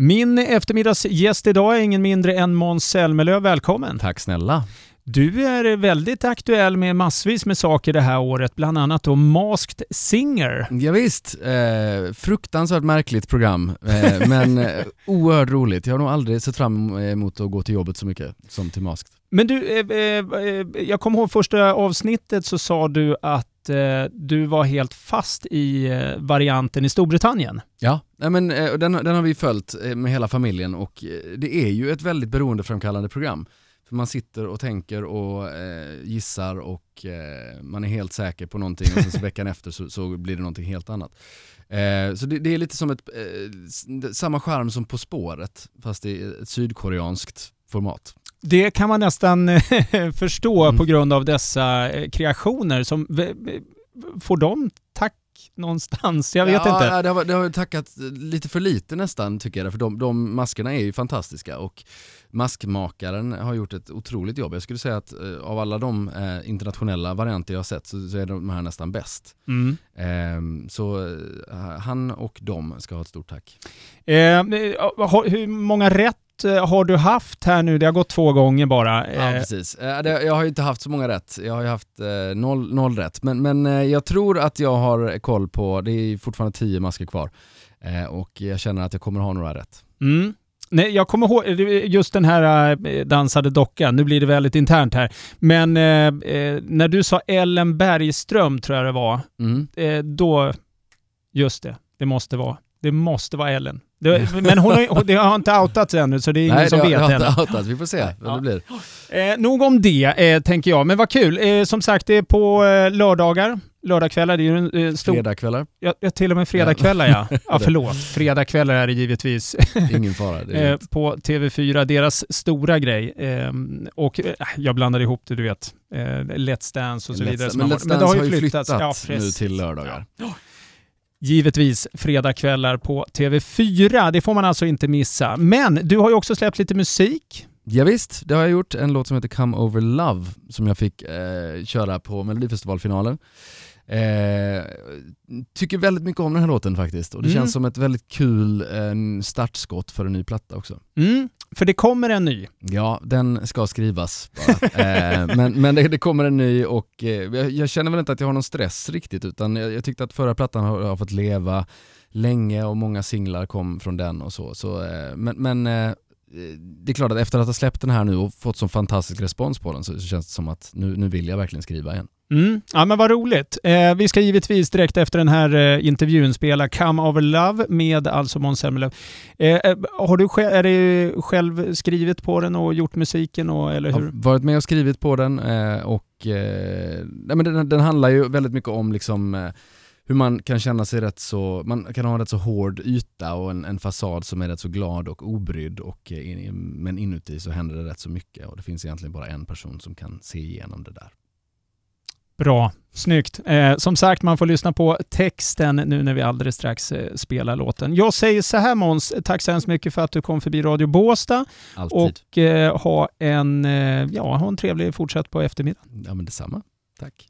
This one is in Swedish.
Min eftermiddagsgäst idag är ingen mindre än Måns Zelmerlöw. Välkommen! Tack snälla! Du är väldigt aktuell med massvis med saker det här året, bland annat då Masked Singer. Ja, visst, eh, fruktansvärt märkligt program, eh, men eh, oerhört roligt. Jag har nog aldrig sett fram emot att gå till jobbet så mycket som till Masked. Men du, eh, eh, jag kommer ihåg första avsnittet så sa du att eh, du var helt fast i varianten i Storbritannien. Ja, men, den, den har vi följt med hela familjen och det är ju ett väldigt beroendeframkallande program. För man sitter och tänker och eh, gissar och eh, man är helt säker på någonting och sen så veckan efter så, så, blir det någonting helt annat. Eh, så det, det, är lite som ett, eh, samma skärm som På spåret fast i ett sydkoreanskt format. Det kan man nästan förstå mm. på grund av dessa eh, kreationer. Som, får de tack någonstans? Jag vet ja, inte. Ja, det har, det har tackat lite för lite nästan tycker jag, för de, de maskerna är ju fantastiska och maskmakaren har gjort ett otroligt jobb. Jag skulle säga att eh, av alla de eh, internationella varianter jag har sett så, så, är de här nästan bäst. Mm. Ehm, eh, så han och de ska ha ett stort tack. Eh, hur många rätt eh, har du haft här nu? Det har gått två gånger bara. Ja, eh, precis. Jag har ju inte haft så många rätt. Jag har ju haft noll, noll rätt. Men, men jag tror att jag har koll på, det är fortfarande tio masker kvar. Och jag känner att jag kommer ha några rätt. Mm. Nej, jag kommer ihåg just den här dansade dockan, nu blir det väldigt internt här, men när du sa Ellen Bergström, tror jag det var, mm. då, just det, det måste vara, det måste vara Ellen. Det, men hon har, det har inte outats ännu, så det är ingen Nej, som vet än. Nej, det har inte outats. Vi får se vad ja. det blir. Eh, nog om det, eh, tänker jag. Men vad kul. Eh, som sagt, det är på eh, lördagar lördagskvällar, det är ju en eh, stor... Fredagskvällar? Ja, ja, till och med fredagskvällar ja. ja förlåt, fredagskvällar är det givetvis. Ingen fara. Eh, på TV4, deras stora grej. Eh, och eh, jag blandar ihop det, du vet. Eh, Let's Dance och så Let's, vidare. Men, Let's men det har ju flyttat, flyttat ja, nu till lördagar. Ja. Givetvis fredagskvällar på TV4. Det får man alltså inte missa. Men du har ju också släppt lite musik. Ja, visst, det har jag gjort. En låt som heter Come Over Love som jag fick eh, köra på Melodifestivalfinalen. Eh, tycker väldigt mycket om den här låten faktiskt och det mm. känns som ett väldigt kul eh, startskott för en ny platta också. Mm, för det kommer en ny. Ja, den ska skrivas bara. eh, men men det, det, kommer en ny och eh, jag, jag, känner väl inte att jag har någon stress riktigt utan jag, jag tyckte att förra plattan har, har, fått leva länge och många singlar kom från den och så. så eh, men men det är klart att efter att ha släppt den här nu och fått så fantastisk respons på den så, så känns det som att nu, nu vill jag verkligen skriva igen. Mm. Ja men vad roligt. Eh, vi ska givetvis direkt efter den här eh, intervjun spela Come Over Love med alltså Måns Zelmerlöw. Eh, eh har du själv, är det själv skrivit på den och gjort musiken och, eller hur? Jag har varit med och skrivit på den eh, och eh, nej, men den, den, handlar ju väldigt mycket om liksom hur man kan känna sig rätt så, man kan ha en rätt så hård yta och en, en fasad som är rätt så glad och obrydd och, men inuti så händer det rätt så mycket och det finns egentligen bara en person som kan se igenom det där. Bra, snyggt. Eh, som sagt, man får lyssna på texten nu när vi alldeles strax eh, spelar låten. Jag säger så här Måns, tack så hemskt mycket för att du kom förbi Radio Båsta. Alltid. Och eh, ha, en, eh, ja, ha en trevlig fortsatt på eftermiddagen. Ja men detsamma. Tack.